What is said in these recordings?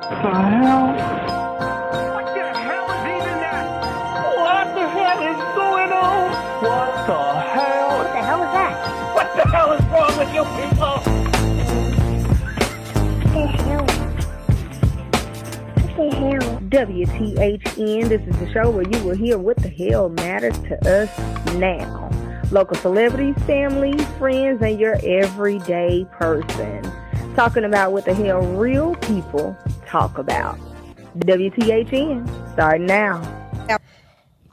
the hell? What the hell is even that? What the hell is going on? What the hell? What the hell is that? What the hell is wrong with you people? What the hell? What the hell? WTHN, this is the show where you will hear what the hell matters to us now. Local celebrities, family, friends, and your everyday person. Talking about what the hell real people talk about. WTHN, starting now.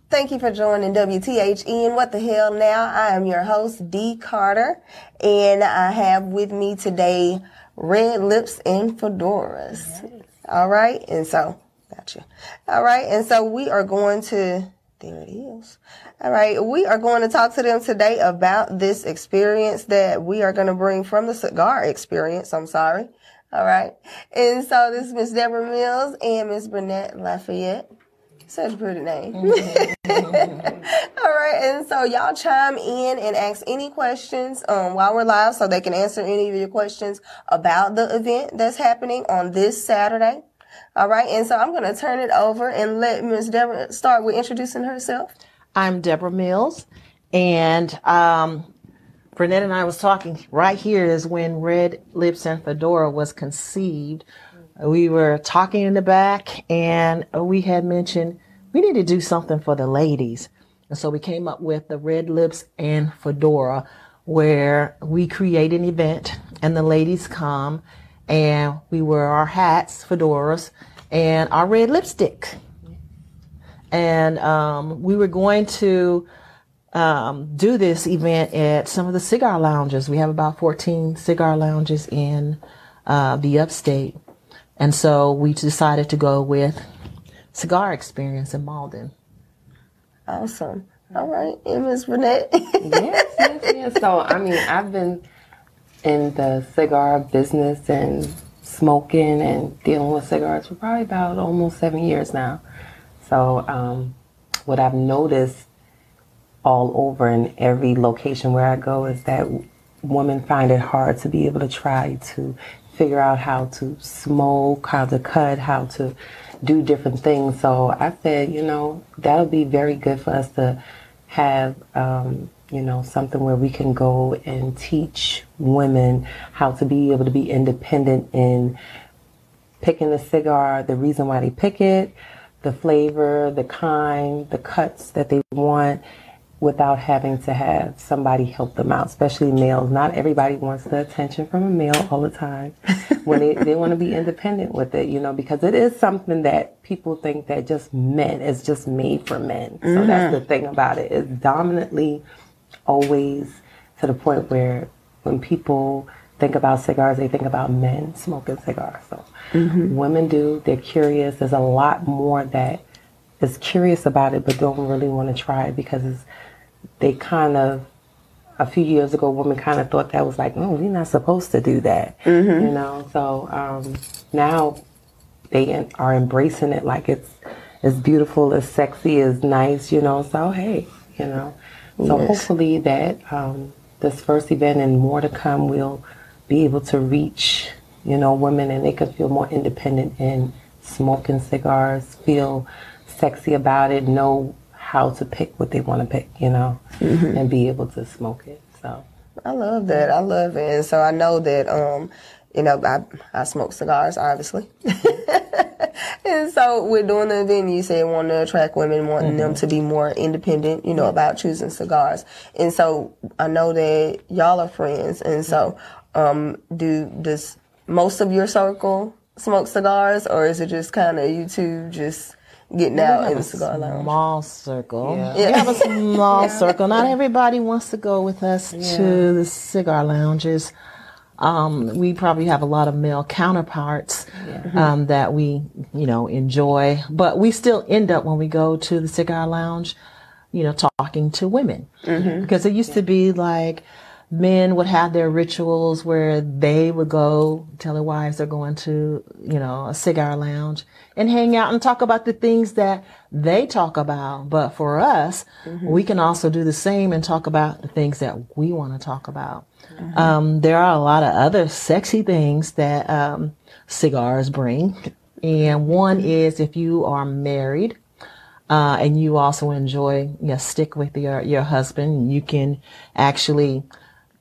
Thank you for joining WTHN. What the hell now? I am your host, Dee Carter, and I have with me today Red Lips and Fedoras. All right, and so, gotcha. All right, and so we are going to, there it is. All right, we are going to talk to them today about this experience that we are going to bring from the cigar experience. I'm sorry. All right, and so this is Miss Debra Mills and Miss Branett Lafayette. Such a pretty name. All right, and so y'all chime in and ask any questions um, while we're live so they can answer any of your questions about the event that's happening on this Saturday. All right, and so I'm going to turn it over and let Miss Debra start with introducing herself. I'm Debra Mills, and um, Branett and I was talking right here is when Red Lips and Fedora was conceived. We were talking in the back, and we had mentioned we need to do something for the ladies, and so we came up with the Red Lips and Fedora, where we create an event, and the ladies come, and we wear our hats, fedoras, and our red lipstick and um, we were going to um, do this event at some of the cigar lounges. We have about 14 cigar lounges in uh, the upstate. And so we decided to go with Cigar Experience in Mauldin. Awesome. All right, and Miss Branett. yes, yes, yes. So, I mean, I've been in the cigar business and smoking and dealing with cigars for probably about almost seven years now. So, um, what I've noticed all over in every location where I go is that women find it hard to be able to try to figure out how to smoke, how to cut, how to do different things. So I said, you know, that'll be very good for us to have, um, you know, something where we can go and teach women how to be able to be independent in picking a cigar, the reason why they pick it, the flavor, the kind, the cuts that they want without having to have somebody help them out, especially males. Not everybody wants the attention from a male all the time when they, they want to be independent with it, you know, because it is something that people think that just men is just made for men. So Mm-hmm. that's the thing about it. It's dominantly always to the point where when people think about cigars, they think about men smoking cigars. So women do, they're curious. There's a lot more that is curious about it but don't really want to try it because it's, they kind of a few years ago women kind of thought that was like oh we're not supposed to do that you know? So um, now they are embracing it like it's as beautiful as sexy as nice you know? So hey you know? So hopefully that um, this first event and more to come will be able to reach you know women and they can feel more independent in smoking cigars feel sexy about it know how to pick what they want to pick you know and be able to smoke it so I love that. I love it. And so I know that, um, you know, I, I smoke cigars, obviously. and so we're doing the event, you said wanting to attract women, wanting them to be more independent, you know, about choosing cigars. And so I know that y'all are friends. And so, um, do, does most of your circle smoke cigars or is it just kind of you two just getting out in the cigar lounge? Small circle. Yeah. We have a small circle. Not everybody wants to go with us to the cigar lounges. Um, we probably have a lot of male counterparts um, that we, you know, enjoy, but we still end up when we go to the cigar lounge, you know, talking to women because it used to be like men would have their rituals where they would go tell their wives they're going to, you know, a cigar lounge and hang out and talk about the things that they talk about. But for us, we can also do the same and talk about the things that we want to talk about. Um, there are a lot of other sexy things that um, cigars bring. And one is if you are married uh, and you also enjoy you know, stick with your, your husband, you can actually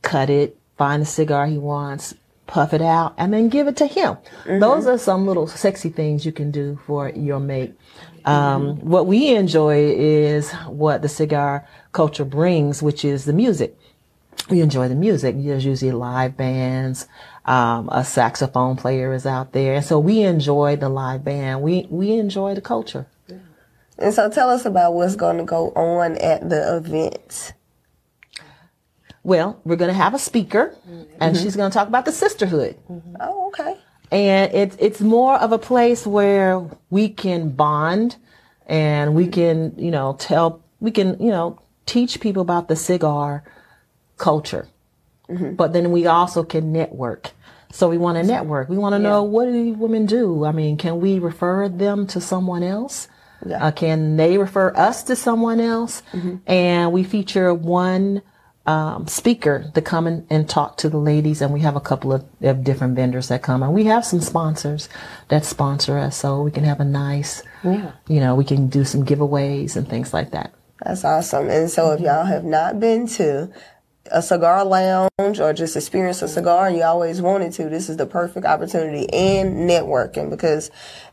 cut it, find the cigar he wants, puff it out, and then give it to him. Those are some little sexy things you can do for your mate. Um, What we enjoy is what the cigar culture brings, which is the music. We enjoy the music. There's usually live bands. Um, a saxophone player is out there, and so we enjoy the live band. We we enjoy the culture. And so tell us about what's going to go on at the event. Well, we're going to have a speaker, and mm-hmm. she's going to talk about the sisterhood. Mm-hmm. Oh, okay. and it's it's more of a place where we can bond and we mm-hmm. can you know tell we can you know teach people about the cigar culture. But then we also can network. So we want to network. We want to know what do these women do? I mean can we refer them to someone else? Yeah. uh, can they refer us to someone else? And we feature one um, speaker to come in and talk to the ladies, and we have a couple of, of different vendors that come, and we have some sponsors that sponsor us, so we can have a nice, Yeah. you know, we can do some giveaways and things like that. That's awesome. And so if y'all have not been to a cigar lounge or just experience a cigar and you always wanted to, this is the perfect opportunity and networking because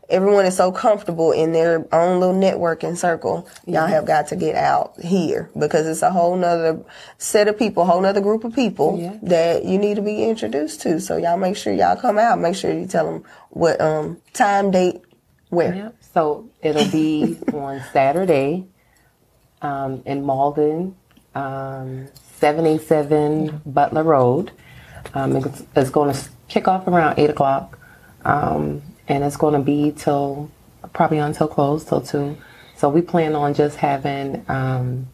everyone is so comfortable in their own little networking circle. Y'all have got to get out here because it's a whole nother set of people, whole nother group of people Yeah. that you need to be introduced to. So y'all make sure y'all come out. Make sure you tell them what um, time, date, where. Yep. So it'll be on Saturday um, in Mauldin, um, 787 Butler Road. Um, it's, it's going to kick off around 8 o'clock. Um, and it's going to be till probably until close, till 2. So we plan on just having. Um,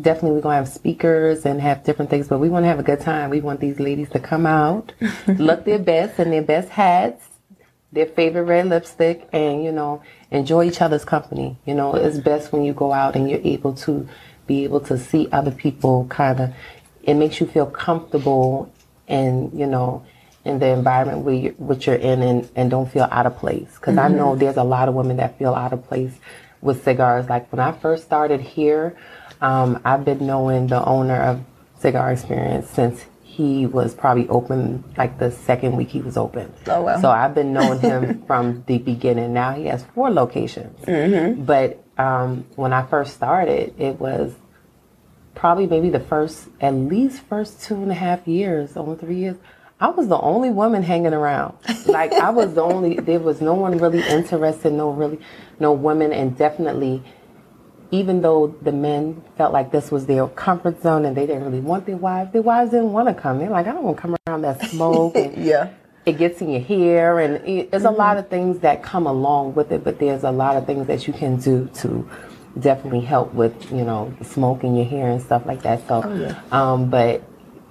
definitely we're going to have speakers and have different things, but we want to have a good time. We want these ladies to come out, look their best in their best hats, their favorite red lipstick, and, you know, enjoy each other's company. You know, it's best when you go out and you're able to be able to see other people kind of, it makes you feel comfortable and, you know, in the environment where you're, which you're in and, and don't feel out of place. Because I know there's a lot of women that feel out of place with cigars. Like when I first started here, um, I've been knowing the owner of Cigar Experience since he was probably open like the second week he was open. Oh, wow. So I've been knowing him from the beginning. Now he has four locations. But um, when I first started, it was probably maybe the first, at least first two and a half years, almost three years. I was the only woman hanging around. Like I was the only. There was no one really interested. No really, no women, and definitely even though the men felt like this was their comfort zone and they didn't really want their wives, their wives didn't want to come. They're like, I don't want to come around that smoke and Yeah. It gets in your hair and it, there's a lot of things that come along with it, but there's a lot of things that you can do to definitely help with, you know, smoke in your hair and stuff like that. So, um, but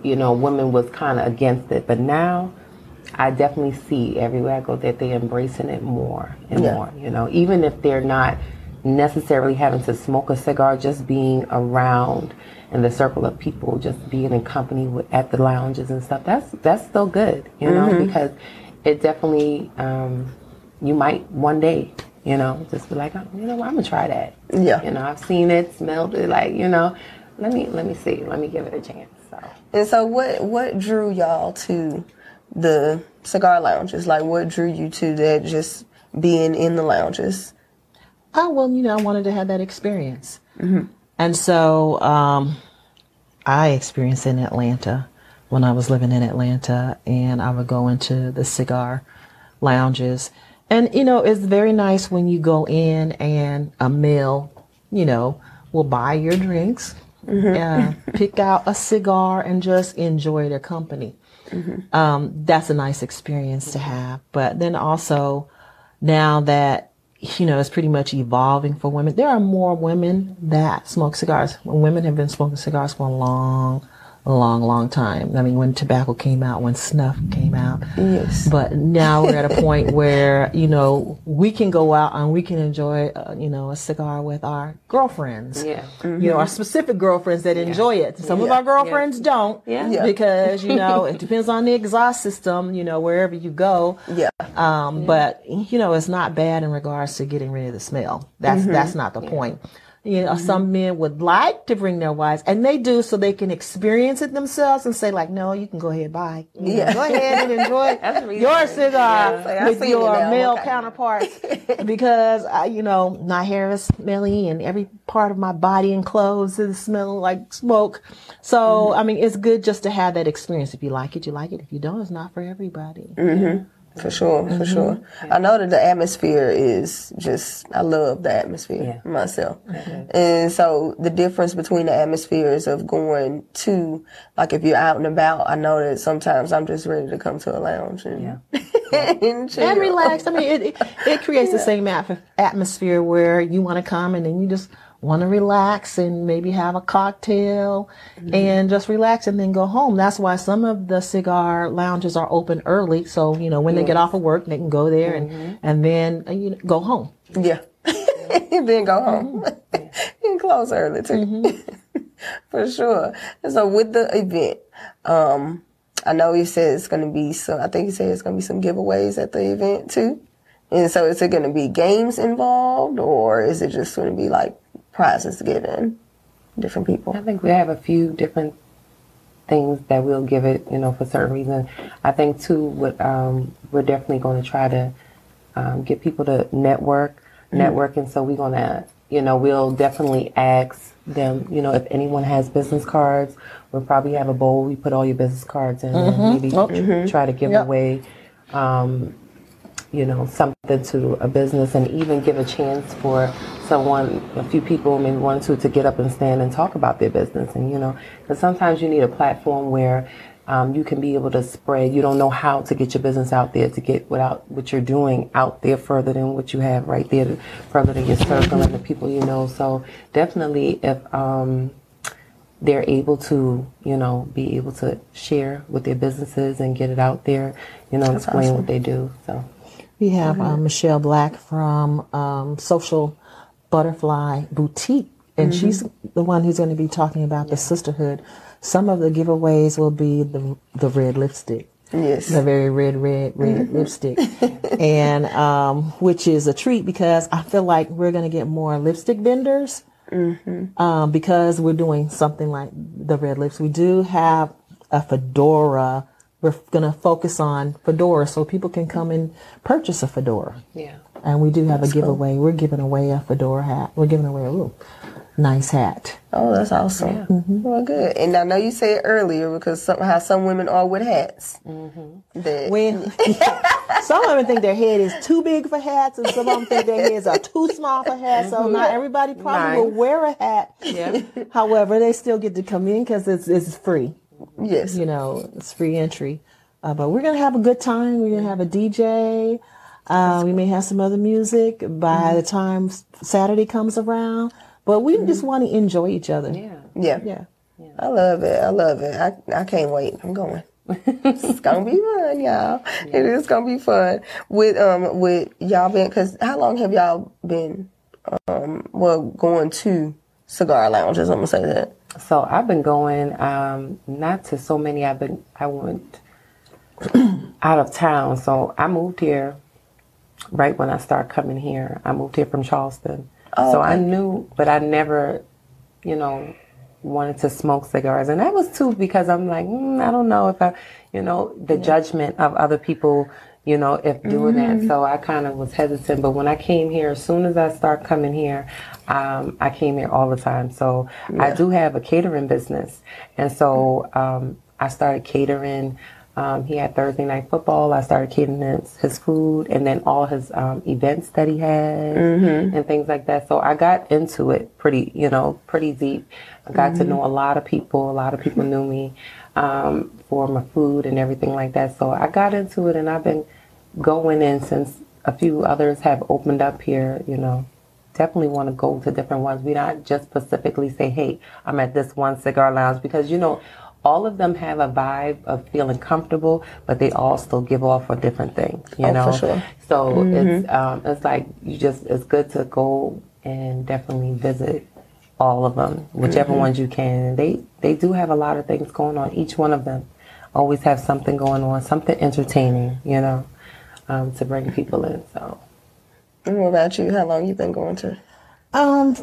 you know, women was kind of against it, but now I definitely see everywhere I go that they're embracing it more and Yeah. more. You know, even if they're not necessarily having to smoke a cigar, just being around in the circle of people, just being in company with, at the lounges and stuff. That's that's still good, you know, because it definitely um, you might one day, you know, just be like, oh, you know, what, I'm gonna try that. Yeah. you know, I've seen it, smelled it, like you know, let me let me see, let me give it a chance. So. And so, what what drew y'all to the cigar lounges? Like, what drew you to that? Just being in the lounges. Oh, well, you know, I wanted to have that experience. And so um, I experienced it in Atlanta when I was living in Atlanta, and I would go into the cigar lounges. And, you know, it's very nice when you go in and a male, you know, will buy your drinks, uh, pick out a cigar, and just enjoy their company. Um, that's a nice experience to have. But then also, now that you know it's pretty much evolving for women, there are more women that smoke cigars. Women have been smoking cigars for a long, a long, long time. I mean, when tobacco came out, when snuff came out. Yes. But now we're at a point where, you know, we can go out and we can enjoy, uh, you know, a cigar with our girlfriends. Yeah. You know, our specific girlfriends that enjoy it. Some of our girlfriends don't. Yeah. Yeah. Because, you know, it depends on the exhaust system, you know, wherever you go. Yeah. Um, But you know, it's not bad in regards to getting rid of the smell. That's that's not the point. You know, some men would like to bring their wives, and they do, so they can experience it themselves and say, like, "No, you can go ahead, bye. You know, go ahead and enjoy your cigar Yeah. Like, with your male Okay. counterparts." because I, you know, my hair is smelly, and every part of my body and clothes is smelling like smoke. So, I mean, it's good just to have that experience. If you like it, you like it. If you don't, it's not for everybody. For sure, for mm-hmm. sure. I know that the atmosphere is just, I love the atmosphere Yeah. myself. Mm-hmm. And so the difference between the atmospheres of going to, like if you're out and about, I know that sometimes I'm just ready to come to a lounge and, and chill. and relax. I mean, it it, it creates the same atmosphere where you want to come and then you just want to relax and maybe have a cocktail and just relax and then go home. That's why some of the cigar lounges are open early, so you know when they get off of work, they can go there and and then uh, you know, go home. Yeah. then go home. and close early too. For sure. So with the event, um, I know you said it's gonna be some I think you said it's gonna be some giveaways at the event too. And so is it gonna be games involved or is it just gonna be like prizes given? Different people. I think we have a few different things that we'll give it, you know, for certain reasons. I think too, what um, we're definitely going to try to um, get people to network, networking. So we're going to, you know, we'll definitely ask them, you know, if anyone has business cards, we'll probably have a bowl. We put all your business cards in, and maybe try to give Yep. away. Um, you know, something to a business and even give a chance for someone, a few people, maybe one or two, to get up and stand and talk about their business. And, you know, because sometimes you need a platform where um, you can be able to spread. You don't know how to get your business out there, to get without what you're doing out there further than what you have right there, further than your circle and the people you know. So definitely if, um, they're able to, you know, be able to share with their businesses and get it out there, you know, explain what they do. So. We have um, Michelle Black from um, Social Butterfly Boutique, and she's the one who's going to be talking about the sisterhood. Some of the giveaways will be the the red lipstick. Yes. The very red, red, red lipstick, and um, which is a treat because I feel like we're going to get more lipstick vendors um, because we're doing something like the red lips. We do have a fedora. We're going to focus on fedora so people can come and purchase a fedora. Yeah. And we do have a giveaway. We're giving away a fedora hat. We're giving away a ooh, nice hat. Oh, that's awesome. Mm-hmm. Well, good. And I know you said earlier because some, how some women are with hats. Mm-hmm. That, When some women think their head is too big for hats, and some of them think their heads are too small for hats. So mm-hmm. not everybody probably will wear a hat. Yeah. However, they still get to come in because it's it's free. Yes. you know, it's free entry. Uh, but we're gonna have a good time. We're gonna have a DJ. Uh, we may have some other music by the time Saturday comes around. But we just want to enjoy each other. Yeah. Yeah. Yeah. I love it. I love it. I, I can't wait. I'm going. it's gonna be fun, y'all. It is gonna be fun with um with y'all been because how long have y'all been um well going to cigar lounges? I'm gonna say that. So I've been going, um, not to so many. I've been, I went out of town. So I moved here right when I started coming here. I moved here from Charleston. Oh, so I knew, but I never, you know, wanted to smoke cigars. And that was too because I'm like, mm, I don't know if I, you know, the judgment of other people, you know, if doing Mm-hmm. that. So I kind of was hesitant. But when I came here, as soon as I start coming here, um, I came here all the time. So I do have a catering business. And so um, I started catering. Um, he had Thursday night football. I started catering his, his food and then all his um, events that he had and things like that. So I got into it pretty, you know, pretty deep. I got to know a lot of people. A lot of people knew me um, for my food and everything like that. So I got into it and I've been going in since a few others have opened up here, you know. Definitely want to go to different ones. We not just specifically say, hey, I'm at this one cigar lounge because, you know, all of them have a vibe of feeling comfortable, but they all still give off a different thing, you Oh, know? sure. So it's, um, it's like you just, it's good to go and definitely visit all of them, whichever Mm-hmm. ones you can. And they, they do have a lot of things going on. Each one of them always have something going on, something entertaining, you know, um, to bring people in. So. And what about you? How long you been going to? Um,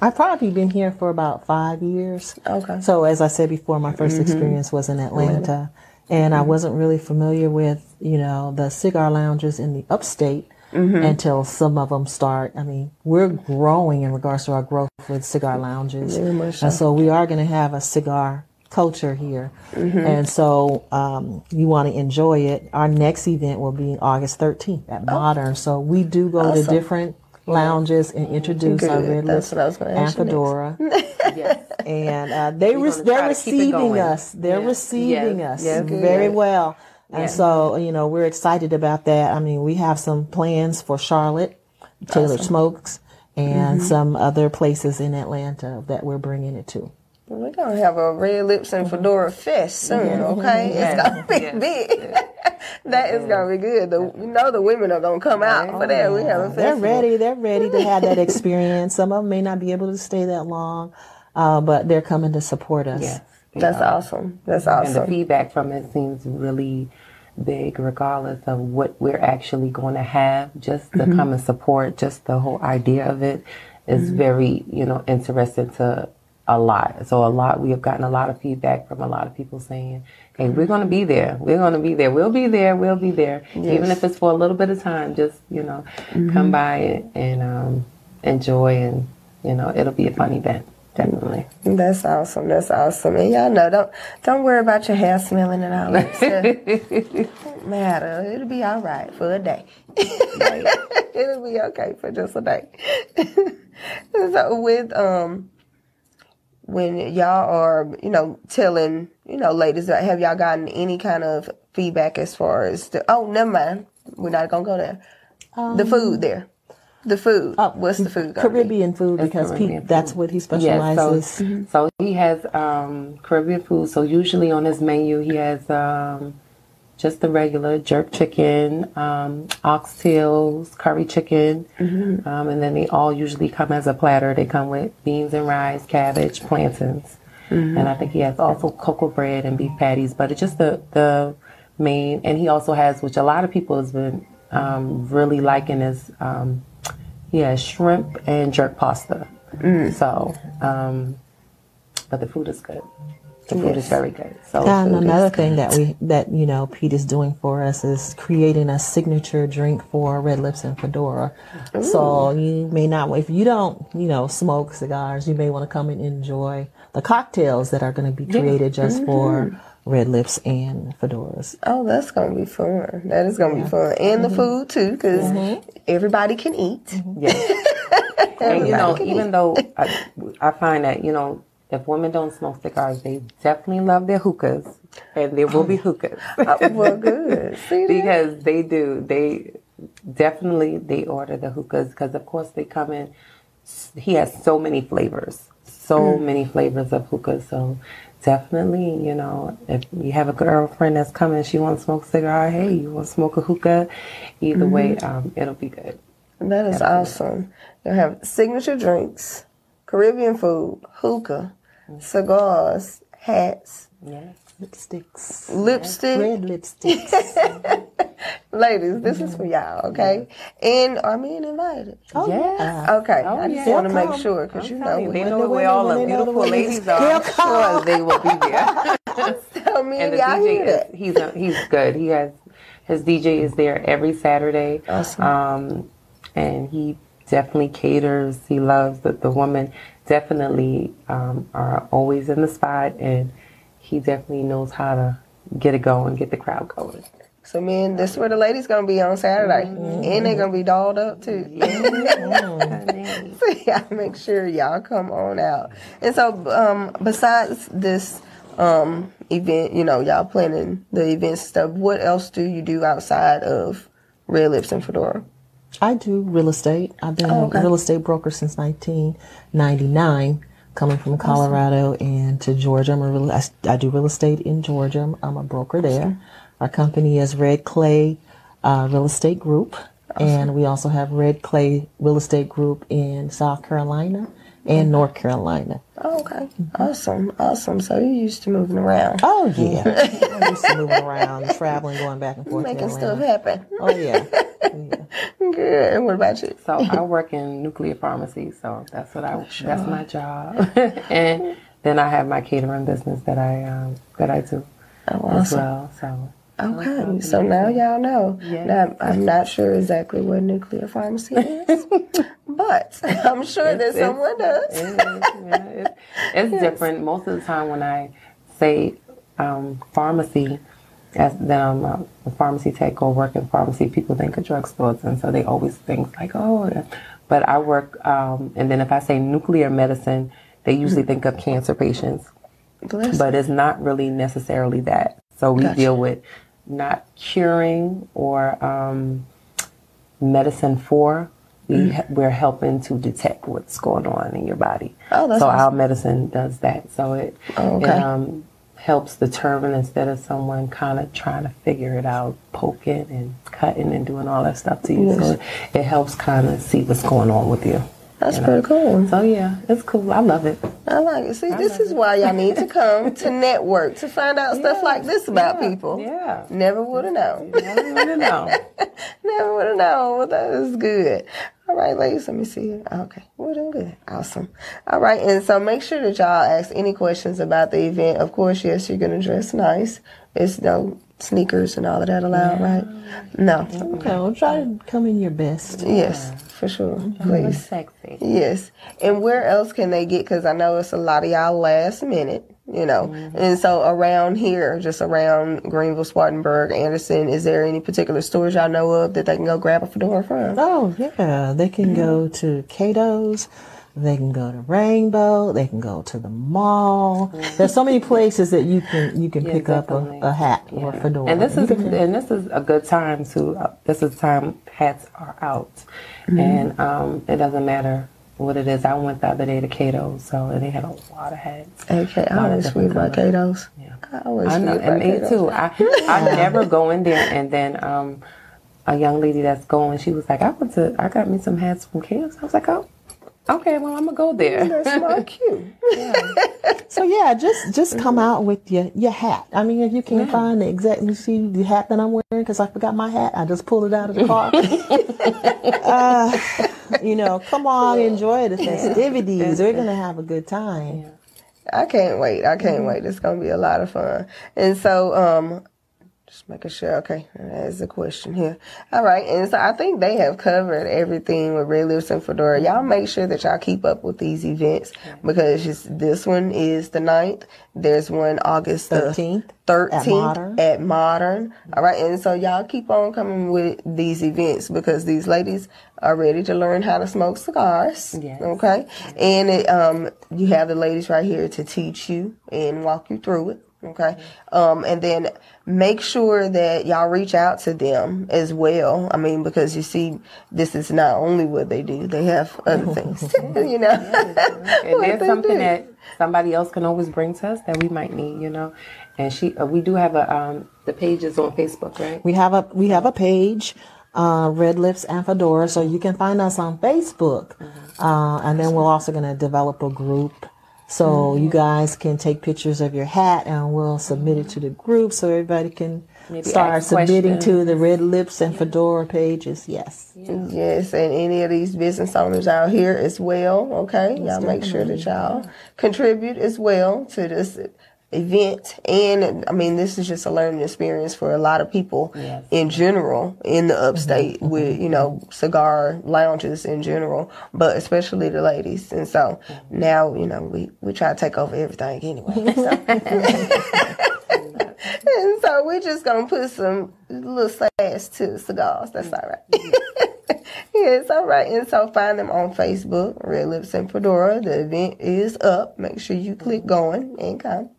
I've probably been here for about five years. Okay. So as I said before, my 1st experience was in Atlanta, and I wasn't really familiar with you know the cigar lounges in the upstate until some of them start. I mean, we're growing in regards to our growth with cigar lounges, Very much and so. so we are going to have a cigar culture here, and so um, you want to enjoy it. Our next event will be August 13th at Modern. So we do go to different lounges and introduce our Good. red That's lips what I was gonna and ask you next. fedora. Yes. and uh, they re- they're try to keep it receiving us. They're Yes. receiving Yes. us Yes. very well. And Yes. so, you know, we're excited about that. I mean, we have some plans for Charlotte, Taylor Smokes, and Mm-hmm. some other places in Atlanta that we're bringing it to. We're gonna have a Red Lips and Fedora Fest soon, okay? It's gonna be Yes. big. that is gonna be good. The, you know the women are gonna come out for that. We have a They're ready. They're ready to have that experience. Some of them may not be able to stay that long, uh, but they're coming to support us. Yes. That's Yeah. awesome. That's awesome. And the feedback from it seems really big, regardless of what we're actually going to have. Just to come and support, just the whole idea of it is mm-hmm. very, you know, interesting to a lot. So a lot, we have gotten a lot of feedback from a lot of people saying, "Hey, we're going to be there. We're going to be there. We'll be there. We'll be there. Even if it's for a little bit of time, just you know, come mm-hmm. by and um, enjoy, and you know, it'll be a fun event." Definitely. That's awesome. That's awesome. And y'all know, don't don't worry about your hair smelling and all that stuff. Don't matter. It'll be all right for a day. It'll be okay for just a day. so with um when y'all are, you know, telling, you know, ladies, have y'all gotten any kind of feedback as far as the oh, never mind. We're not gonna go there. the food there. The food. What's the food gonna be? Caribbean food because Caribbean Pete, that's what he Yeah, specializes. so, so he has um, Caribbean food. So usually on his menu, he has um, just the regular jerk chicken, um, oxtails, curry chicken, um, and then they all usually come as a platter. They come with beans and rice, cabbage, plantains, and I think he has also cocoa bread and beef patties. But it's just the the main, and he also has, which a lot of people has been um, really liking, is has shrimp and jerk pasta. So, um, but the food is good. The food is very good. So And another good. thing that we that you know Pete is doing for us is creating a signature drink for Red Lips and Fedora. So you may not if you don't you know smoke cigars, you may want to come and enjoy the cocktails that are going to be created just for Red Lips and Fedoras. Oh, that's gonna be fun. That is gonna be fun, and the mm-hmm. food too, because mm-hmm. everybody can eat. Mm-hmm. Yes. and you know, even eat. though I, I find that you know, if women don't smoke cigars, they definitely love their hookahs, and there will be oh. hookahs. Oh, well, good. See because they do. They definitely they order the hookahs because of course they come in. He has so many flavors, so mm. many flavors of hookahs. So definitely, you know, if you have a girlfriend that's coming, she wants to smoke a cigar. Hey, you want to smoke a hookah? Either way, um, it'll be good. that is awesome. You'll have signature drinks, Caribbean food, hookah, cigars, hats, Yes. Lipsticks, lipstick. red lipsticks. Ladies, this is for y'all, okay? And are men invited? Oh, yeah. Okay, Oh, I just yeah. want to make sure because you know you, they we know the where all the women, the beautiful ladies are. They'll I'm sure they will be there. tell me and the y'all DJ that. is he's a, he's good. He has his DJ is there every Saturday. Awesome. Um, and he definitely caters. He loves that the women definitely um, are always in the spot, and he definitely knows how to get it going, get the crowd going. So, men, this is where the ladies gonna be on Saturday, and they're gonna be dolled up too. so y'all make sure y'all come on out. And so, um, besides this um, event, you know, y'all planning the events stuff. What else do you do outside of Red Lips and Fedora? I do real estate. I've been Oh, okay. a real estate broker since 1999. coming from Colorado and to Georgia. I'm a real, I, I do real estate in Georgia. I'm, I'm a broker there. Our company is Red Clay uh, Real Estate Group, and we also have Red Clay Real Estate Group in South Carolina and North Carolina. Oh, okay. Awesome. Awesome. So you used to moving around. Oh yeah, I'm used to moving around, traveling, going back and forth. to Making stuff happen. Oh yeah. yeah. Good. And what about you? So I work in nuclear pharmacy, so that's what I that's my job. and then I have my catering business that I um, that I do Oh, as well. So Okay. So now y'all know. Yes. Now, I'm not sure exactly what nuclear pharmacy is, but I'm sure that It's- someone does. it yeah, it's, it's different. Most of the time when I say um, pharmacy, as then I'm a, a pharmacy tech or work in pharmacy, people think of drugstores, and so they always think like, oh. But I work, um, and then if I say nuclear medicine, they usually think of cancer patients. Bless but it's not really necessarily that. So we Gotcha. deal with not curing or um, medicine for. We Mm-hmm. we're helping to detect what's going on in your body. Oh, that's so our medicine does that. So it, Oh, okay. it um, helps determine instead of someone kind of trying to figure it out, poking and cutting and doing all that stuff to you. So Yes. it, it helps kind of see what's going on with you. That's pretty cool. So yeah, it's cool. I love it. I like it. See, this is why y'all need to come to network to find out stuff like this about Yeah, people. Yeah. Never would have known. I don't really know. Never would have known. Well, that is good. All right, ladies, let me see. Okay, we're doing good. Awesome. All right, and so make sure that y'all ask any questions about the event. Of course, yes, you're gonna dress nice. It's no sneakers and all of that allowed, right? No. Okay, well, try to come in your best. Yes, for sure. It's Please. sexy. Yes. And where else can they get? Because I know it's a lot of y'all last minute, you know. Mm-hmm. And so around here, just around Greenville, Spartanburg, Anderson, is there any particular stores y'all know of that they can go grab a fedora from? Oh yeah, they can go to Cato's. They can go to Rainbow. They can go to the mall. There's so many places that you can you can Yeah, pick up a, a hat or a fedora. And this You is can- and this is a good time to. Uh, this is time hats are out, Mm-hmm. and um, it doesn't matter what it is. I went the other day to Cato, so they had a lot of hats. Okay, I Lot of always different read about. Cato's. Yeah. I always I know, and me Cato's. too. I I never go in there, and then um, a young lady that's going, she was like, I went to, I got me some hats from Cato. I was like, oh, okay, well, I'm gonna go there. That's not cute. so yeah, just just come out with your your hat. I mean, if you can't find the exact, you see the hat that I'm wearing because I forgot my hat. I just pulled it out of the car. uh, you know, come on, enjoy the festivities. We're gonna have a good time. I can't wait. I can't Mm-hmm. wait. It's gonna be a lot of fun. And so, um, just making sure. Okay, that's the question here. All right, and so I think they have covered everything with Red Lips and Fedora. Y'all make sure that y'all keep up with these events because this one is the 9th. There's one August the 13th at 13th Modern. at Modern. All right, and so y'all keep on coming with these events because these ladies are ready to learn how to smoke cigars. Yes. Okay, and it, um, you have the ladies right here to teach you and walk you through it. Okay, um, and then make sure that y'all reach out to them as well. I mean, because you see, this is not only what they do; they have other things. You know, And What there's something do. that somebody else can always bring to us that we might need, you know. And she, uh, we do have a um, the pages on Facebook, right? We have a we have a page, uh, Red Lips and Fedora, so you can find us on Facebook, uh, and then we're also going to develop a group. So you guys can take pictures of your hat and we'll submit it to the group so everybody can Maybe start ask submitting to the Red Lips and Fedora pages. Yes. Yes, and any of these business owners out here as well. Okay, y'all make sure that y'all contribute as well to this event. And I mean, this is just a learning experience for a lot of people Yes. in general in the upstate mm-hmm. with you know cigar lounges in general, but especially the ladies. And so mm-hmm. now you know we we try to take over everything anyway. So. And so we're just gonna put some little sass to cigars. That's all right. Mm-hmm. yes, all right. And so find them on Facebook, Red Lips and Fedora. The event is up. Make sure you click going and come.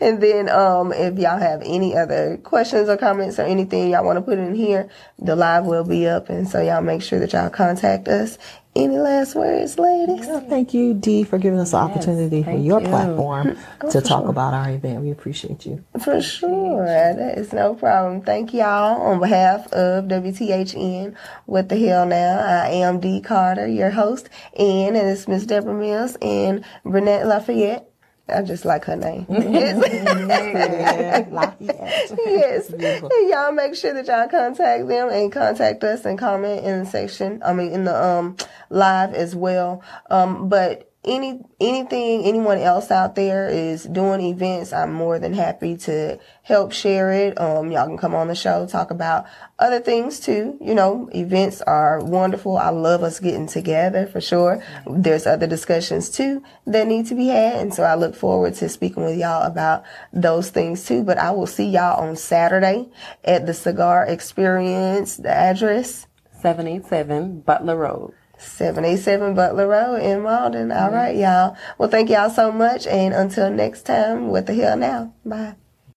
And then, um, if y'all have any other questions or comments or anything y'all want to put in here, the live will be up. And so y'all make sure that y'all contact us. Any last words, ladies? Well, thank you, Dee, for giving us the opportunity for your you. platform to talk about our event. We appreciate you. For sure. That is no problem. Thank y'all on behalf of WTHN. What the hell now? I am Dee Carter, your host, and it's Miss Debra Mills and Branett Lafayette. I just like her name. Yes. And y'all make sure that y'all contact them and contact us and comment in the section. I mean, in the um live as well. Um, but any anything anyone else out there is doing events, I'm more than happy to help share it. Um, y'all can come on the show, talk about other things too. You know, events are wonderful. I love us getting together for sure. There's other discussions too that need to be had. And so I look forward to speaking with y'all about those things too. But I will see y'all on Saturday at the Cigar Experience, the address. 787 Butler Road. 787 Butler Road in Mauldin. All mm-hmm. right, y'all. Well, thank y'all so much. And until next time, what the hell now? Bye.